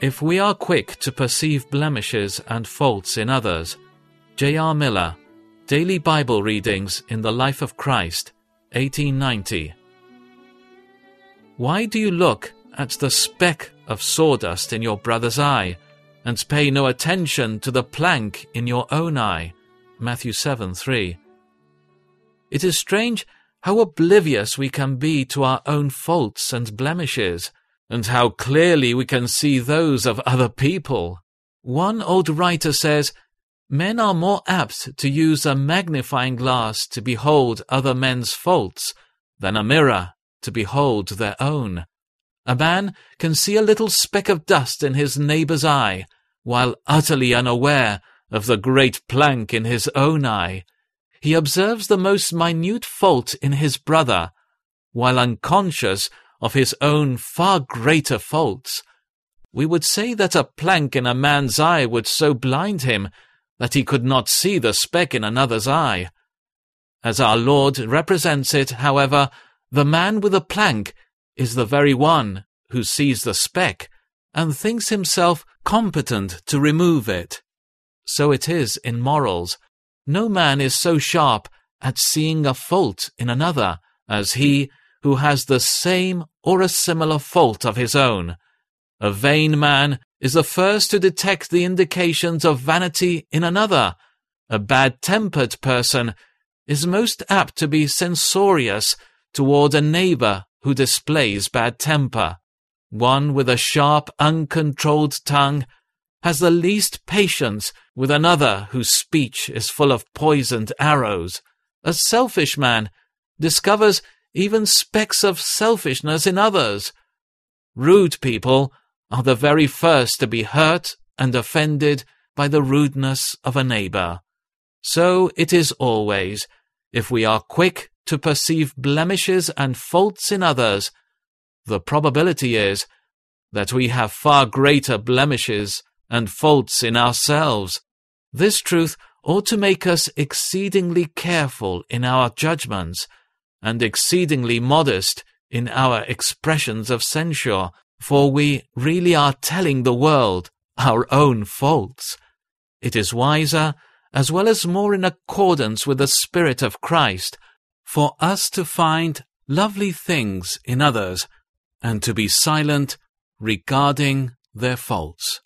If we are quick to perceive blemishes and faults in others, J.R. Miller, Daily Bible Readings in the Life of Christ, 1890. Why do you look at the speck of sawdust in your brother's eye, and pay no attention to the plank in your own eye? Matthew 7 3. It is strange how oblivious we can be to our own faults and blemishes, and how clearly we can see those of other people. One old writer says, Men are more apt to use a magnifying glass to behold other men's faults than a mirror to behold their own. A man can see a little speck of dust in his neighbour's eye, while utterly unaware of the great plank in his own eye. He observes the most minute fault in his brother, while unconscious of his own far greater faults. We would say that a plank in a man's eye would so blind him that he could not see the speck in another's eye. As our Lord represents it, however, the man with a plank is the very one who sees the speck and thinks himself competent to remove it. So it is in morals. No man is so sharp at seeing a fault in another as he who has the same or a similar fault of his own. A vain man is the first to detect the indications of vanity in another. A bad-tempered person is most apt to be censorious toward a neighbor who displays bad temper. One with a sharp, uncontrolled tongue has the least patience with another whose speech is full of poisoned arrows. A selfish man discovers even specks of selfishness in others. Rude people are the very first to be hurt and offended by the rudeness of a neighbor. So it is always, if we are quick to perceive blemishes and faults in others, the probability is that we have far greater blemishes and faults in ourselves. This truth ought to make us exceedingly careful in our judgments and exceedingly modest in our expressions of censure for we really are telling the world our own faults. It is wiser, as well as more in accordance with the Spirit of Christ, for us to find lovely things in others and to be silent regarding their faults.